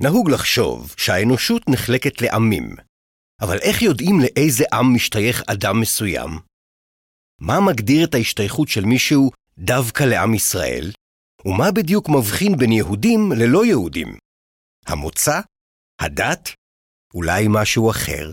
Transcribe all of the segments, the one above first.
נהוג לחשוב שהאנושות נחלקת לעמים, אבל איך יודעים לאיזה עם משתייך אדם מסוים? מה מגדיר את ההשתייכות של מישהו דווקא לעם ישראל, ומה בדיוק מבחין בין יהודים ללא יהודים? המוצא? הדת? אולי משהו אחר?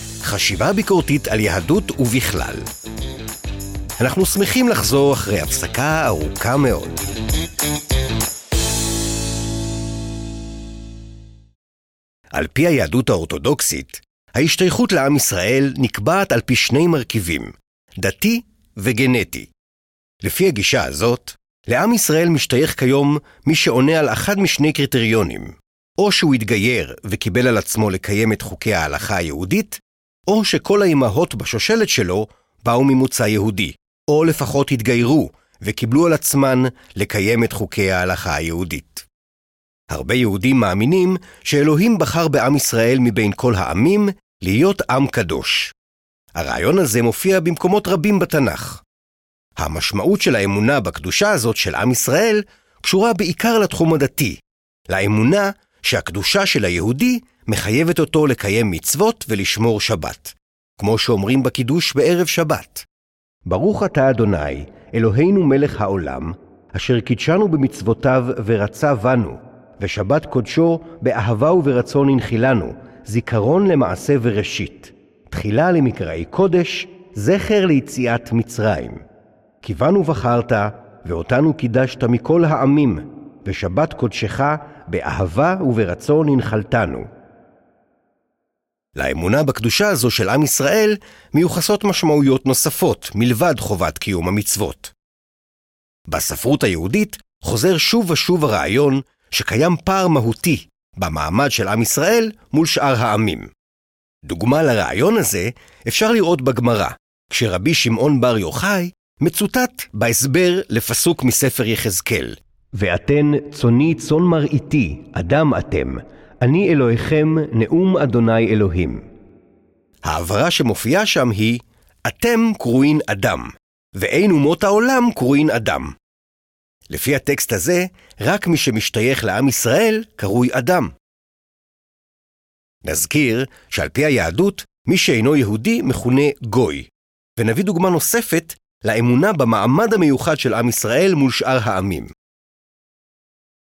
חשיבה ביקורתית על יהדות ובכלל. אנחנו שמחים לחזור אחרי הפסקה ארוכה מאוד. על פי היהדות האורתודוקסית, ההשתייכות לעם ישראל נקבעת על פי שני מרכיבים, דתי וגנטי. לפי הגישה הזאת, לעם ישראל משתייך כיום מי שעונה על אחד משני קריטריונים, או שהוא התגייר וקיבל על עצמו לקיים את חוקי ההלכה היהודית, או שכל האימהות בשושלת שלו באו ממוצא יהודי, או לפחות התגיירו וקיבלו על עצמן לקיים את חוקי ההלכה היהודית. הרבה יהודים מאמינים שאלוהים בחר בעם ישראל מבין כל העמים להיות עם קדוש. הרעיון הזה מופיע במקומות רבים בתנ"ך. המשמעות של האמונה בקדושה הזאת של עם ישראל קשורה בעיקר לתחום הדתי, לאמונה שהקדושה של היהודי מחייבת אותו לקיים מצוות ולשמור שבת, כמו שאומרים בקידוש בערב שבת. ברוך אתה אדוני, אלוהינו מלך העולם, אשר קידשנו במצוותיו ורצה בנו, ושבת קודשו באהבה וברצון הנחילנו, זיכרון למעשה וראשית, תחילה למקראי קודש, זכר ליציאת מצרים. כי בנו בחרת, ואותנו קידשת מכל העמים, ושבת קודשך באהבה וברצון הנחלתנו. לאמונה בקדושה הזו של עם ישראל מיוחסות משמעויות נוספות מלבד חובת קיום המצוות. בספרות היהודית חוזר שוב ושוב הרעיון שקיים פער מהותי במעמד של עם ישראל מול שאר העמים. דוגמה לרעיון הזה אפשר לראות בגמרא, כשרבי שמעון בר יוחאי מצוטט בהסבר לפסוק מספר יחזקאל. ואתן צוני צאן מרעיתי, אדם אתם, אני אלוהיכם, נאום אדוני אלוהים. ההברה שמופיעה שם היא, אתם קרואין אדם, ואין אומות העולם קרואין אדם. לפי הטקסט הזה, רק מי שמשתייך לעם ישראל קרוי אדם. נזכיר שעל פי היהדות, מי שאינו יהודי מכונה גוי, ונביא דוגמה נוספת לאמונה במעמד המיוחד של עם ישראל מול שאר העמים.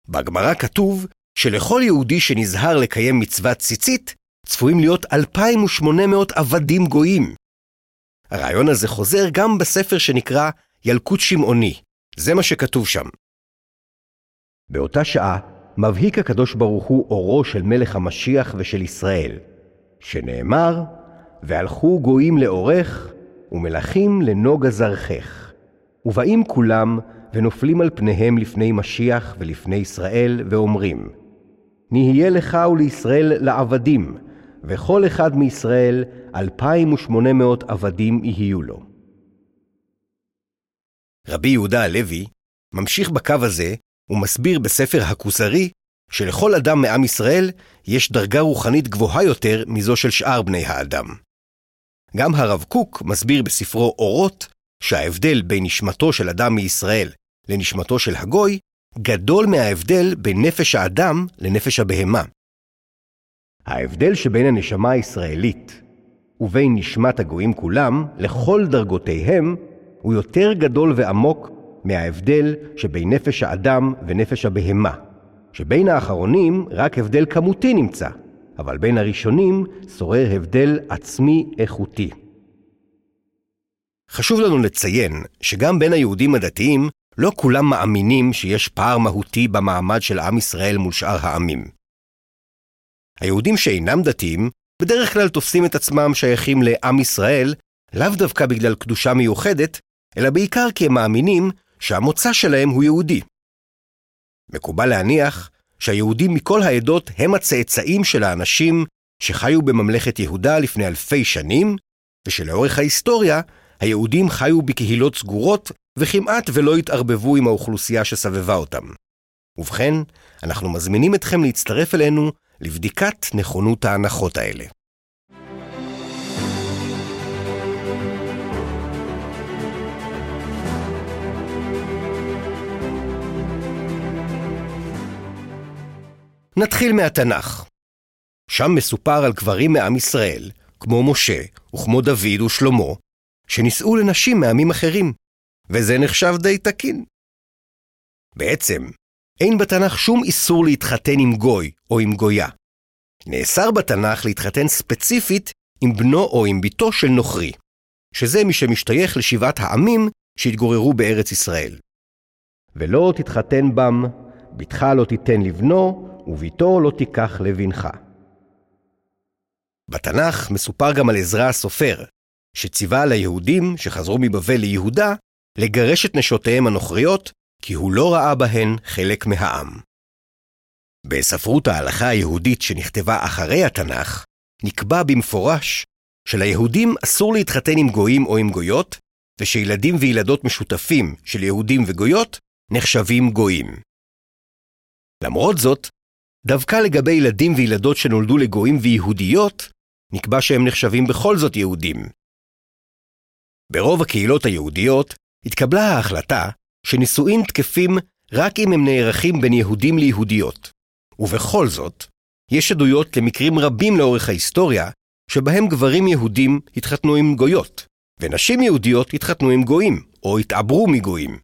בגמרא כתוב שלכל יהודי שנזהר לקיים מצוות ציצית, צפויים להיות 2,800 עבדים גויים. הרעיון הזה חוזר גם בספר שנקרא ילקוט שמעוני. זה מה שכתוב שם. באותה שעה מבהיק הקדוש ברוך הוא אורו של מלך המשיח ושל ישראל, שנאמר, והלכו גויים לאורך, ומלכים לנוגה זרחך. ובאים כולם, ונופלים על פניהם לפני משיח ולפני ישראל, ואומרים, נהיה לך ולישראל לעבדים, וכל אחד מישראל אלפיים ושמונה מאות עבדים יהיו לו. רבי יהודה הלוי ממשיך בקו הזה ומסביר בספר הכוזרי שלכל אדם מעם ישראל יש דרגה רוחנית גבוהה יותר מזו של שאר בני האדם. גם הרב קוק מסביר בספרו אורות שההבדל בין נשמתו של אדם מישראל לנשמתו של הגוי גדול מההבדל בין נפש האדם לנפש הבהמה. ההבדל שבין הנשמה הישראלית ובין נשמת הגויים כולם, לכל דרגותיהם, הוא יותר גדול ועמוק מההבדל שבין נפש האדם ונפש הבהמה, שבין האחרונים רק הבדל כמותי נמצא, אבל בין הראשונים שורר הבדל עצמי איכותי. חשוב לנו לציין שגם בין היהודים הדתיים לא כולם מאמינים שיש פער מהותי במעמד של עם ישראל מול שאר העמים. היהודים שאינם דתיים בדרך כלל תופסים את עצמם שייכים לעם ישראל, לאו דווקא בגלל קדושה מיוחדת, אלא בעיקר כי הם מאמינים שהמוצא שלהם הוא יהודי. מקובל להניח שהיהודים מכל העדות הם הצאצאים של האנשים שחיו בממלכת יהודה לפני אלפי שנים, ושלאורך ההיסטוריה היהודים חיו בקהילות סגורות וכמעט ולא התערבבו עם האוכלוסייה שסבבה אותם. ובכן, אנחנו מזמינים אתכם להצטרף אלינו לבדיקת נכונות ההנחות האלה. נתחיל מהתנ"ך. שם מסופר על גברים מעם ישראל, כמו משה, וכמו דוד ושלמה, שנישאו לנשים מעמים אחרים, וזה נחשב די תקין. בעצם, אין בתנ"ך שום איסור להתחתן עם גוי או עם גויה. נאסר בתנ"ך להתחתן ספציפית עם בנו או עם בתו של נוכרי, שזה מי שמשתייך לשבעת העמים שהתגוררו בארץ ישראל. ולא תתחתן בם, בתך לא תיתן לבנו, וביתו לא תיקח לבנך. בתנ"ך מסופר גם על עזרא הסופר, שציווה על היהודים שחזרו מבבל ליהודה לגרש את נשותיהם הנוכריות, כי הוא לא ראה בהן חלק מהעם. בספרות ההלכה היהודית שנכתבה אחרי התנ"ך, נקבע במפורש שליהודים אסור להתחתן עם גויים או עם גויות, ושילדים וילדות משותפים של יהודים וגויות נחשבים גויים. למרות זאת, דווקא לגבי ילדים וילדות שנולדו לגויים ויהודיות, נקבע שהם נחשבים בכל זאת יהודים. ברוב הקהילות היהודיות התקבלה ההחלטה שנישואין תקפים רק אם הם נערכים בין יהודים ליהודיות. ובכל זאת, יש עדויות למקרים רבים לאורך ההיסטוריה, שבהם גברים יהודים התחתנו עם גויות, ונשים יהודיות התחתנו עם גויים, או התעברו מגויים.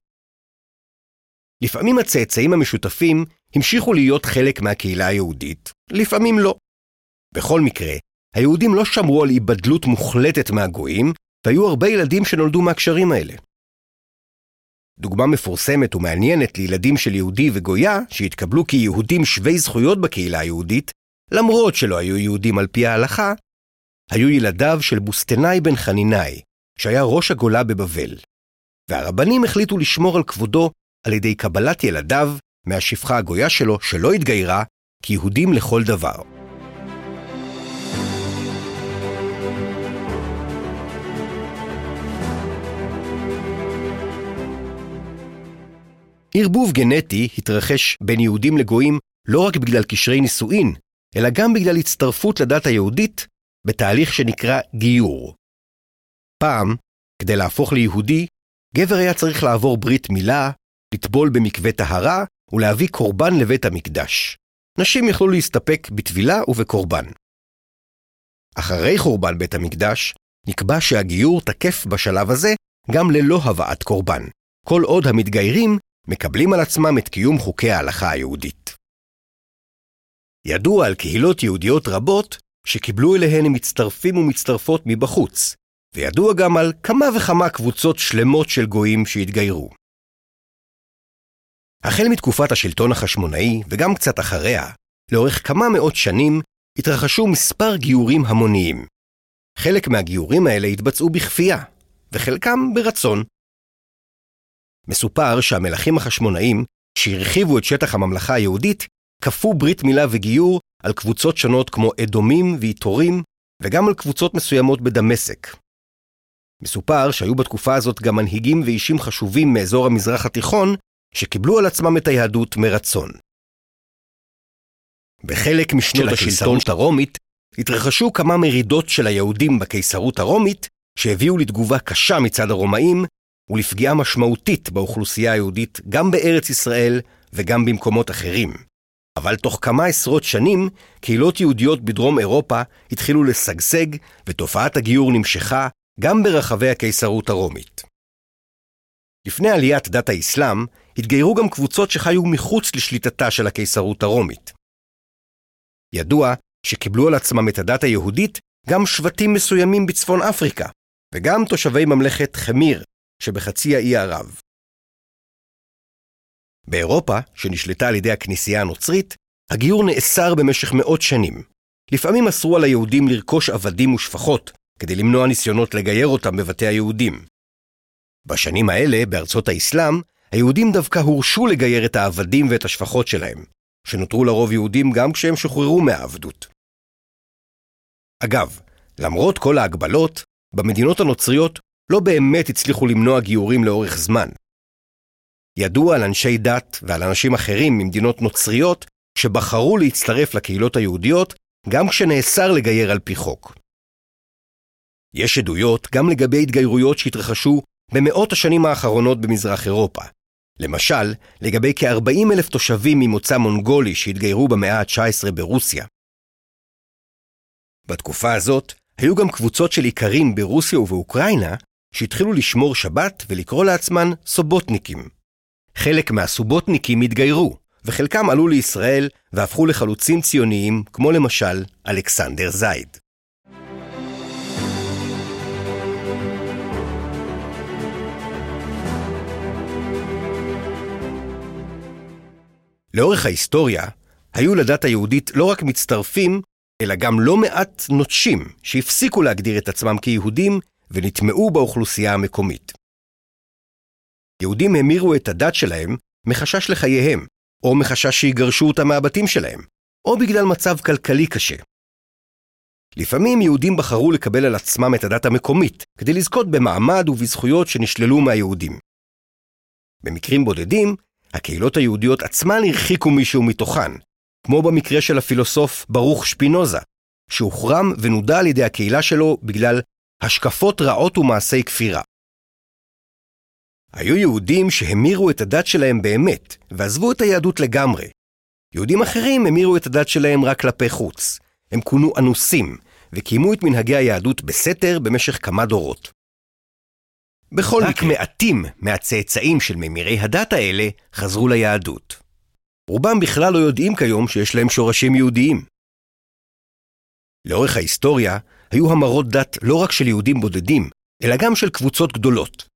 לפעמים הצאצאים המשותפים המשיכו להיות חלק מהקהילה היהודית, לפעמים לא. בכל מקרה, היהודים לא שמרו על היבדלות מוחלטת מהגויים, והיו הרבה ילדים שנולדו מהקשרים האלה. דוגמה מפורסמת ומעניינת לילדים של יהודי וגויה, שהתקבלו כיהודים שווי זכויות בקהילה היהודית, למרות שלא היו יהודים על פי ההלכה, היו ילדיו של בוסטנאי בן חנינאי, שהיה ראש הגולה בבבל. והרבנים החליטו לשמור על כבודו על ידי קבלת ילדיו מהשפחה הגויה שלו, שלא התגיירה, כיהודים לכל דבר. ערבוב גנטי התרחש בין יהודים לגויים לא רק בגלל קשרי נישואין, אלא גם בגלל הצטרפות לדת היהודית בתהליך שנקרא גיור. פעם, כדי להפוך ליהודי, גבר היה צריך לעבור ברית מילה, לטבול במקווה טהרה ולהביא קורבן לבית המקדש. נשים יכלו להסתפק בטבילה ובקורבן. אחרי חורבן בית המקדש, נקבע שהגיור תקף בשלב הזה גם ללא הבאת קורבן, כל עוד המתגיירים מקבלים על עצמם את קיום חוקי ההלכה היהודית. ידוע על קהילות יהודיות רבות שקיבלו אליהן מצטרפים ומצטרפות מבחוץ, וידוע גם על כמה וכמה קבוצות שלמות של גויים שהתגיירו. החל מתקופת השלטון החשמונאי, וגם קצת אחריה, לאורך כמה מאות שנים, התרחשו מספר גיורים המוניים. חלק מהגיורים האלה התבצעו בכפייה, וחלקם ברצון. מסופר שהמלכים החשמונאים, שהרחיבו את שטח הממלכה היהודית, כפו ברית מילה וגיור על קבוצות שונות כמו אדומים ואיתורים, וגם על קבוצות מסוימות בדמשק. מסופר שהיו בתקופה הזאת גם מנהיגים ואישים חשובים מאזור המזרח התיכון, שקיבלו על עצמם את היהדות מרצון. בחלק משנות השלטון הרומית התרחשו כמה מרידות של היהודים בקיסרות הרומית, שהביאו לתגובה קשה מצד הרומאים, ולפגיעה משמעותית באוכלוסייה היהודית גם בארץ ישראל וגם במקומות אחרים. אבל תוך כמה עשרות שנים, קהילות יהודיות בדרום אירופה התחילו לשגשג, ותופעת הגיור נמשכה גם ברחבי הקיסרות הרומית. לפני עליית דת האסלאם, התגיירו גם קבוצות שחיו מחוץ לשליטתה של הקיסרות הרומית. ידוע שקיבלו על עצמם את הדת היהודית גם שבטים מסוימים בצפון אפריקה, וגם תושבי ממלכת חמיר שבחצי האי ערב. באירופה, שנשלטה על ידי הכנסייה הנוצרית, הגיור נאסר במשך מאות שנים, לפעמים אסרו על היהודים לרכוש עבדים ושפחות, כדי למנוע ניסיונות לגייר אותם בבתי היהודים. בשנים האלה, בארצות האסלאם, היהודים דווקא הורשו לגייר את העבדים ואת השפחות שלהם, שנותרו לרוב יהודים גם כשהם שוחררו מהעבדות. אגב, למרות כל ההגבלות, במדינות הנוצריות לא באמת הצליחו למנוע גיורים לאורך זמן. ידוע על אנשי דת ועל אנשים אחרים ממדינות נוצריות שבחרו להצטרף לקהילות היהודיות גם כשנאסר לגייר על פי חוק. יש עדויות גם לגבי התגיירויות שהתרחשו במאות השנים האחרונות במזרח אירופה. למשל, לגבי כ-40 אלף תושבים ממוצא מונגולי שהתגיירו במאה ה-19 ברוסיה. בתקופה הזאת, היו גם קבוצות של איכרים ברוסיה ובאוקראינה שהתחילו לשמור שבת ולקרוא לעצמן סובוטניקים. חלק מהסובוטניקים התגיירו, וחלקם עלו לישראל והפכו לחלוצים ציוניים, כמו למשל אלכסנדר זייד. לאורך ההיסטוריה, היו לדת היהודית לא רק מצטרפים, אלא גם לא מעט נוטשים שהפסיקו להגדיר את עצמם כיהודים ונטמעו באוכלוסייה המקומית. יהודים המירו את הדת שלהם מחשש לחייהם, או מחשש שיגרשו אותם מהבתים שלהם, או בגלל מצב כלכלי קשה. לפעמים יהודים בחרו לקבל על עצמם את הדת המקומית, כדי לזכות במעמד ובזכויות שנשללו מהיהודים. במקרים בודדים, הקהילות היהודיות עצמן הרחיקו מישהו מתוכן, כמו במקרה של הפילוסוף ברוך שפינוזה, שהוחרם ונודע על ידי הקהילה שלו בגלל השקפות רעות ומעשי כפירה. היו יהודים שהמירו את הדת שלהם באמת, ועזבו את היהדות לגמרי. יהודים אחרים המירו את הדת שלהם רק כלפי חוץ. הם כונו אנוסים, וקיימו את מנהגי היהדות בסתר במשך כמה דורות. בכל רק מעטים מהצאצאים של ממירי הדת האלה חזרו ליהדות. רובם בכלל לא יודעים כיום שיש להם שורשים יהודיים. לאורך ההיסטוריה היו המרות דת לא רק של יהודים בודדים, אלא גם של קבוצות גדולות.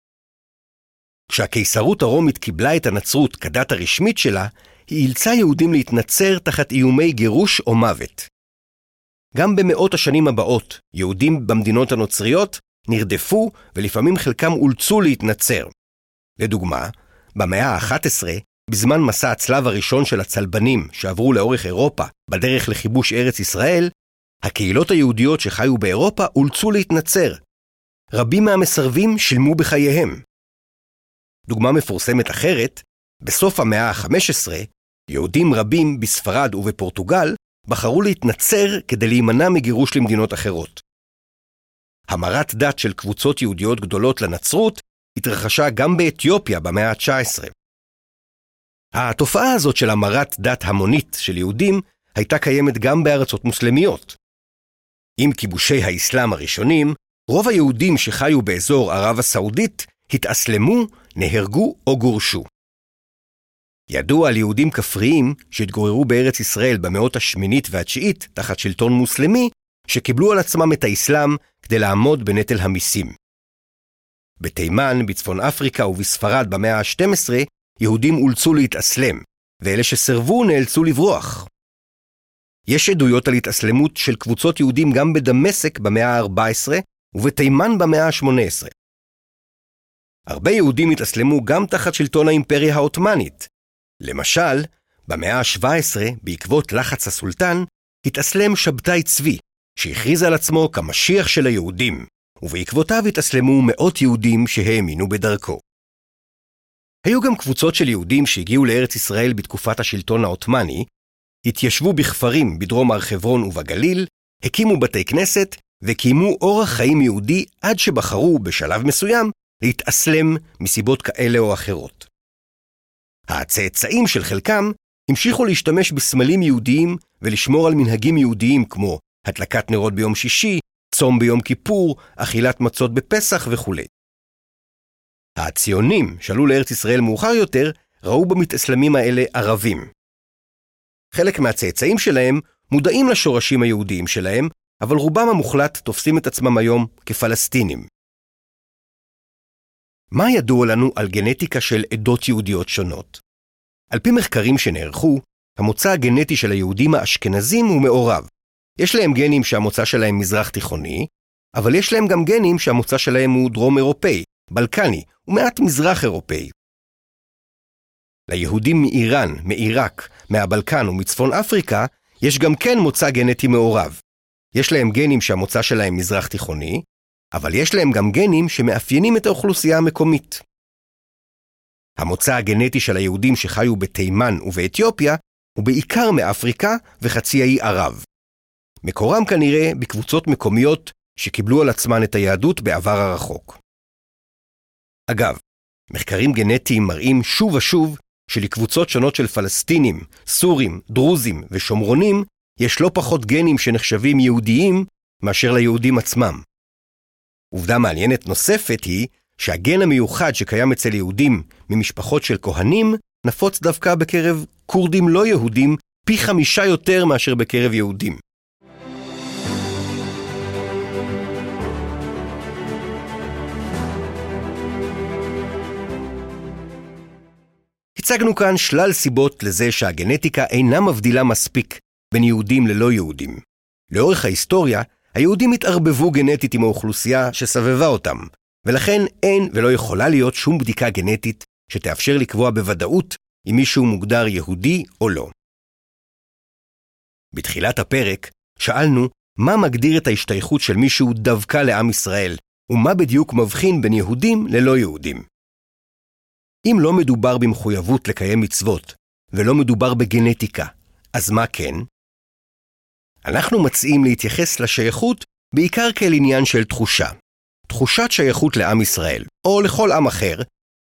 כשהקיסרות הרומית קיבלה את הנצרות כדת הרשמית שלה, היא אילצה יהודים להתנצר תחת איומי גירוש או מוות. גם במאות השנים הבאות, יהודים במדינות הנוצריות נרדפו ולפעמים חלקם אולצו להתנצר. לדוגמה, במאה ה-11, בזמן מסע הצלב הראשון של הצלבנים שעברו לאורך אירופה בדרך לכיבוש ארץ ישראל, הקהילות היהודיות שחיו באירופה אולצו להתנצר. רבים מהמסרבים שילמו בחייהם. דוגמה מפורסמת אחרת, בסוף המאה ה-15, יהודים רבים בספרד ובפורטוגל בחרו להתנצר כדי להימנע מגירוש למדינות אחרות. המרת דת של קבוצות יהודיות גדולות לנצרות התרחשה גם באתיופיה במאה ה-19. התופעה הזאת של המרת דת המונית של יהודים הייתה קיימת גם בארצות מוסלמיות. עם כיבושי האסלאם הראשונים, רוב היהודים שחיו באזור ערב הסעודית התאסלמו, נהרגו או גורשו. ידוע על יהודים כפריים שהתגוררו בארץ ישראל במאות השמינית והתשיעית תחת שלטון מוסלמי, שקיבלו על עצמם את האסלאם כדי לעמוד בנטל המיסים. בתימן, בצפון אפריקה ובספרד במאה ה-12, יהודים אולצו להתאסלם, ואלה שסרבו נאלצו לברוח. יש עדויות על התאסלמות של קבוצות יהודים גם בדמשק במאה ה-14 ובתימן במאה ה-18. הרבה יהודים התאסלמו גם תחת שלטון האימפריה העות'מאנית. למשל, במאה ה-17, בעקבות לחץ הסולטן, התאסלם שבתאי צבי, שהכריז על עצמו כמשיח של היהודים, ובעקבותיו התאסלמו מאות יהודים שהאמינו בדרכו. היו גם קבוצות של יהודים שהגיעו לארץ ישראל בתקופת השלטון העות'מאני, התיישבו בכפרים בדרום הר חברון ובגליל, הקימו בתי כנסת וקיימו אורח חיים יהודי עד שבחרו, בשלב מסוים, להתאסלם מסיבות כאלה או אחרות. הצאצאים של חלקם המשיכו להשתמש בסמלים יהודיים ולשמור על מנהגים יהודיים כמו הדלקת נרות ביום שישי, צום ביום כיפור, אכילת מצות בפסח וכו'. הציונים שעלו לארץ ישראל מאוחר יותר, ראו במתאסלמים האלה ערבים. חלק מהצאצאים שלהם מודעים לשורשים היהודיים שלהם, אבל רובם המוחלט תופסים את עצמם היום כפלסטינים. מה ידוע לנו על גנטיקה של עדות יהודיות שונות? על פי מחקרים שנערכו, המוצא הגנטי של היהודים האשכנזים הוא מעורב. יש להם גנים שהמוצא שלהם מזרח תיכוני, אבל יש להם גם גנים שהמוצא שלהם הוא דרום אירופאי, בלקני ומעט מזרח אירופאי. ליהודים מאיראן, מעיראק, מהבלקן ומצפון אפריקה, יש גם כן מוצא גנטי מעורב. יש להם גנים שהמוצא שלהם מזרח תיכוני, אבל יש להם גם גנים שמאפיינים את האוכלוסייה המקומית. המוצא הגנטי של היהודים שחיו בתימן ובאתיופיה הוא בעיקר מאפריקה וחצי האי ערב. מקורם כנראה בקבוצות מקומיות שקיבלו על עצמן את היהדות בעבר הרחוק. אגב, מחקרים גנטיים מראים שוב ושוב שלקבוצות שונות של פלסטינים, סורים, דרוזים ושומרונים יש לא פחות גנים שנחשבים יהודיים מאשר ליהודים עצמם. עובדה מעניינת נוספת היא שהגן המיוחד שקיים אצל יהודים ממשפחות של כהנים נפוץ דווקא בקרב כורדים לא יהודים פי חמישה יותר מאשר בקרב יהודים. הצגנו כאן שלל סיבות לזה שהגנטיקה אינה מבדילה מספיק בין יהודים ללא יהודים. לאורך ההיסטוריה, היהודים התערבבו גנטית עם האוכלוסייה שסבבה אותם, ולכן אין ולא יכולה להיות שום בדיקה גנטית שתאפשר לקבוע בוודאות אם מישהו מוגדר יהודי או לא. בתחילת הפרק שאלנו מה מגדיר את ההשתייכות של מישהו דווקא לעם ישראל, ומה בדיוק מבחין בין יהודים ללא יהודים. אם לא מדובר במחויבות לקיים מצוות, ולא מדובר בגנטיקה, אז מה כן? אנחנו מציעים להתייחס לשייכות בעיקר כאל עניין של תחושה. תחושת שייכות לעם ישראל, או לכל עם אחר,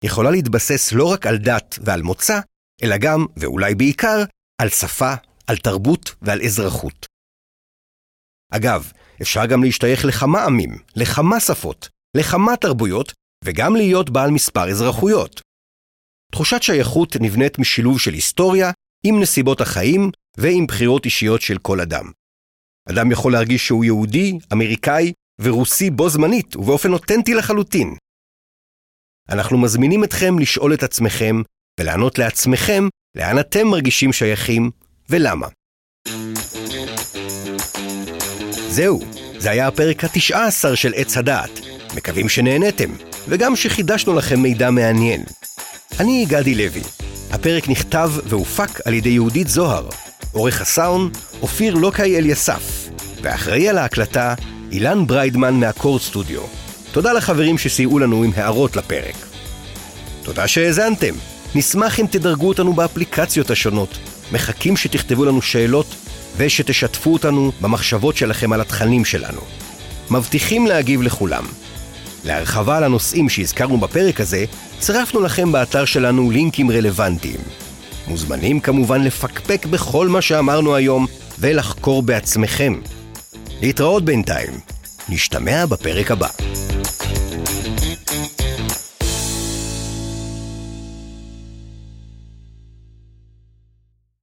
יכולה להתבסס לא רק על דת ועל מוצא, אלא גם, ואולי בעיקר, על שפה, על תרבות ועל אזרחות. אגב, אפשר גם להשתייך לכמה עמים, לכמה שפות, לכמה תרבויות, וגם להיות בעל מספר אזרחויות. תחושת שייכות נבנית משילוב של היסטוריה עם נסיבות החיים ועם בחירות אישיות של כל אדם. אדם יכול להרגיש שהוא יהודי, אמריקאי ורוסי בו זמנית ובאופן אותנטי לחלוטין. אנחנו מזמינים אתכם לשאול את עצמכם ולענות לעצמכם לאן אתם מרגישים שייכים ולמה. זהו, זה היה הפרק התשעה עשר של עץ הדעת. מקווים שנהנתם, וגם שחידשנו לכם מידע מעניין. אני גדי לוי. הפרק נכתב והופק על ידי יהודית זוהר. עורך הסאונד, אופיר לוקאי אליסף. ואחראי על ההקלטה, אילן בריידמן מהקורד סטודיו. תודה לחברים שסייעו לנו עם הערות לפרק. תודה שהאזנתם. נשמח אם תדרגו אותנו באפליקציות השונות. מחכים שתכתבו לנו שאלות ושתשתפו אותנו במחשבות שלכם על התכנים שלנו. מבטיחים להגיב לכולם. להרחבה על הנושאים שהזכרנו בפרק הזה, צירפנו לכם באתר שלנו לינקים רלוונטיים. מוזמנים כמובן לפקפק בכל מה שאמרנו היום ולחקור בעצמכם. להתראות בינתיים. נשתמע בפרק הבא.